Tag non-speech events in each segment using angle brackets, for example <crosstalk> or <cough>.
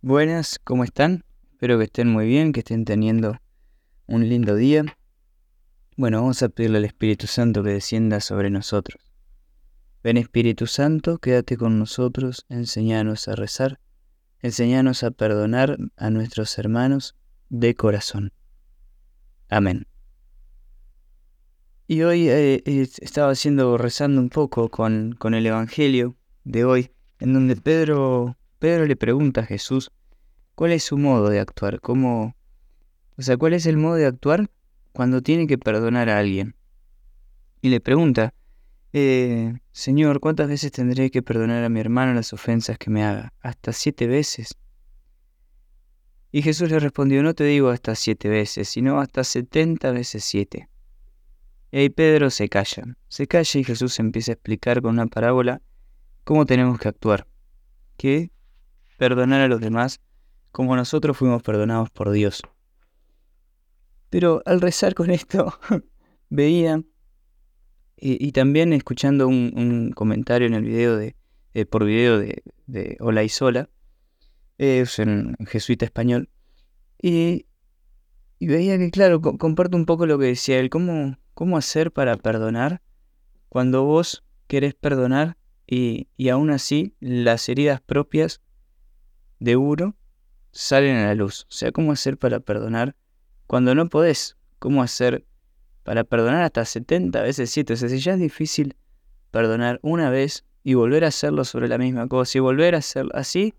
Buenas, ¿cómo están? Espero que estén muy bien, que estén teniendo un lindo día. Bueno, vamos a pedirle al Espíritu Santo que descienda sobre nosotros. Ven Espíritu Santo, quédate con nosotros, enséñanos a rezar, enséñanos a perdonar a nuestros hermanos de corazón. Amén. Y hoy eh, eh, estaba haciendo, rezando un poco con, con el Evangelio de hoy, en donde Pedro Pedro le pregunta a Jesús cuál es su modo de actuar, cómo, o sea, cuál es el modo de actuar cuando tiene que perdonar a alguien. Y le pregunta, eh, Señor, ¿cuántas veces tendré que perdonar a mi hermano las ofensas que me haga? ¿Hasta siete veces? Y Jesús le respondió, no te digo hasta siete veces, sino hasta setenta veces siete. Y ahí Pedro se calla, se calla y Jesús empieza a explicar con una parábola cómo tenemos que actuar. Que perdonar a los demás como nosotros fuimos perdonados por Dios. Pero al rezar con esto, <laughs> veía, y, también escuchando un, comentario en el video de, eh, por video de, de y Sola, es en jesuita español, y, veía que, claro, comparto un poco lo que decía él, cómo, cómo hacer para perdonar cuando vos querés perdonar y, y aún así las heridas propias de uno salen a la luz. O sea, cómo hacer para perdonar cuando no podés. Cómo hacer para perdonar hasta 70 veces 7. O sea, si ya es difícil perdonar una vez y volver a hacerlo sobre la misma cosa y volver a hacerlo así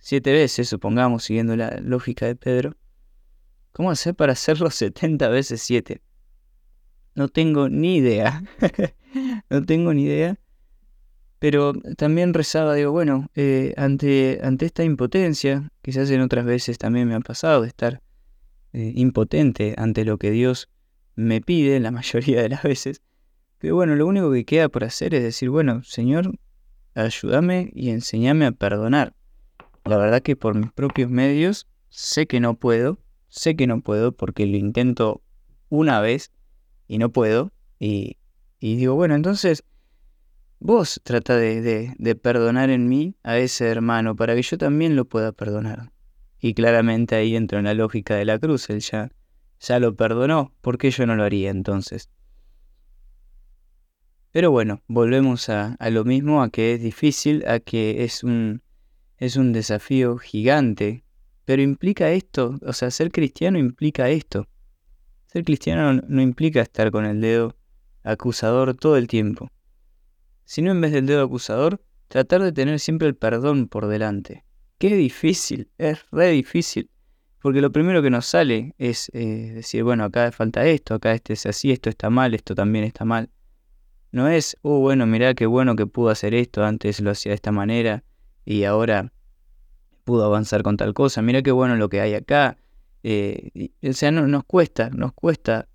siete veces, supongamos, siguiendo la lógica de Pedro. ¿Cómo hacer para hacerlo 70 veces 7? No tengo ni idea. <laughs> no tengo ni idea. Pero también rezaba, digo, bueno, eh, ante, ante esta impotencia, quizás en otras veces también me ha pasado de estar eh, impotente ante lo que Dios me pide, la <laughs> mayoría de las veces, pero bueno, lo único que queda por hacer es decir, bueno, Señor, ayúdame y enséñame a perdonar. La verdad que por mis propios medios sé que no puedo, sé que no puedo porque lo intento una vez y no puedo. Y, y digo, bueno, entonces Vos trata de, de, perdonar en mí a ese hermano para que yo también lo pueda perdonar. Y claramente ahí entra en la lógica de la cruz, él ya, ya lo perdonó, ¿por qué yo no lo haría entonces? Pero bueno, volvemos a, a, lo mismo, a que es difícil, a que es un, es un desafío gigante, pero implica esto, o sea, ser cristiano implica esto. Ser cristiano no implica estar con el dedo acusador todo el tiempo sino en vez del dedo acusador, tratar de tener siempre el perdón por delante. Qué difícil, es re difícil, porque lo primero que nos sale es eh, decir, bueno, acá falta esto, acá este es así, esto está mal, esto también está mal. No es, oh, bueno, mirá qué bueno que pudo hacer esto, antes lo hacía de esta manera y ahora pudo avanzar con tal cosa, mirá qué bueno lo que hay acá. Eh, o sea, no, nos cuesta, nos cuesta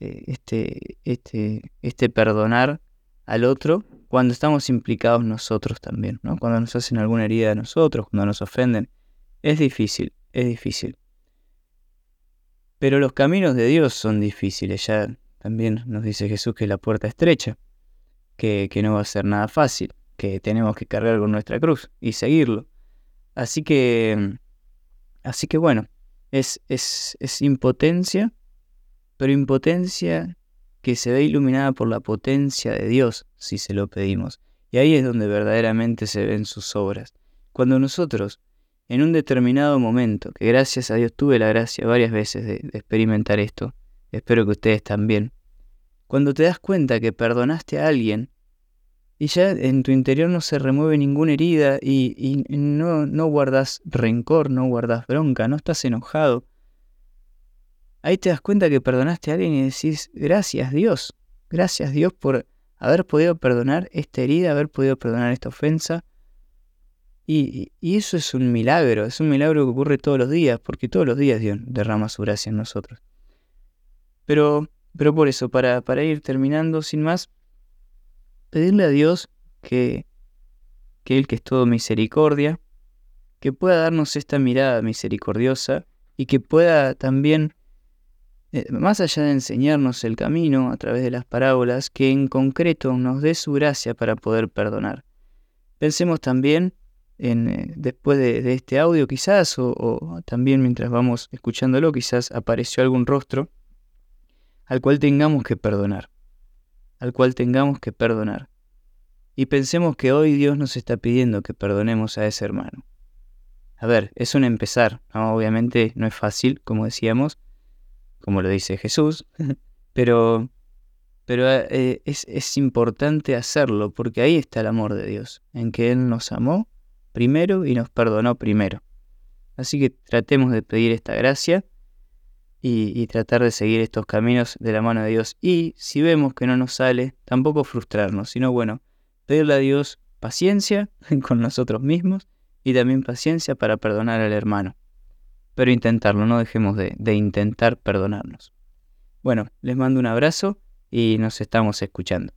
eh, este, este, este perdonar al otro cuando estamos implicados nosotros también, ¿no? Cuando nos hacen alguna herida a nosotros, cuando nos ofenden. Es difícil, es difícil. Pero los caminos de Dios son difíciles. Ya también nos dice Jesús que la puerta estrecha, que, que no va a ser nada fácil, que tenemos que cargar con nuestra cruz y seguirlo. Así que, así que bueno, es, es, es impotencia, pero impotencia que se ve iluminada por la potencia de Dios si se lo pedimos. Y ahí es donde verdaderamente se ven sus obras. Cuando nosotros, en un determinado momento, que gracias a Dios tuve la gracia varias veces de, experimentar esto, espero que ustedes también, cuando te das cuenta que perdonaste a alguien y ya en tu interior no se remueve ninguna herida y, y no, no guardas rencor, no guardas bronca, no estás enojado, ahí te das cuenta que perdonaste a alguien y decís, gracias Dios, gracias Dios por haber podido perdonar esta herida, haber podido perdonar esta ofensa. Y, eso es un milagro, es un milagro que ocurre todos los días, porque todos los días Dios derrama su gracia en nosotros. Pero, pero por eso, para, para ir terminando sin más, pedirle a Dios que, que Él que es todo misericordia, que pueda darnos esta mirada misericordiosa y que pueda también eh, más allá de enseñarnos el camino a través de las parábolas, que en concreto nos dé su gracia para poder perdonar. Pensemos también en, eh, después de, este audio quizás, o, también mientras vamos escuchándolo, quizás apareció algún rostro al cual tengamos que perdonar, al cual tengamos que perdonar. Y pensemos que hoy Dios nos está pidiendo que perdonemos a ese hermano. A ver, es un empezar, obviamente no es fácil, como decíamos, como lo dice Jesús, <laughs> pero, pero eh, es, es importante hacerlo, porque ahí está el amor de Dios, en que Él nos amó primero y nos perdonó primero. Así que tratemos de pedir esta gracia y, tratar de seguir estos caminos de la mano de Dios. Y si vemos que no nos sale, tampoco frustrarnos, sino bueno, pedirle a Dios paciencia <laughs> con nosotros mismos y también paciencia para perdonar al hermano. Pero intentarlo, no dejemos de, de intentar perdonarnos. Bueno, les mando un abrazo y nos estamos escuchando.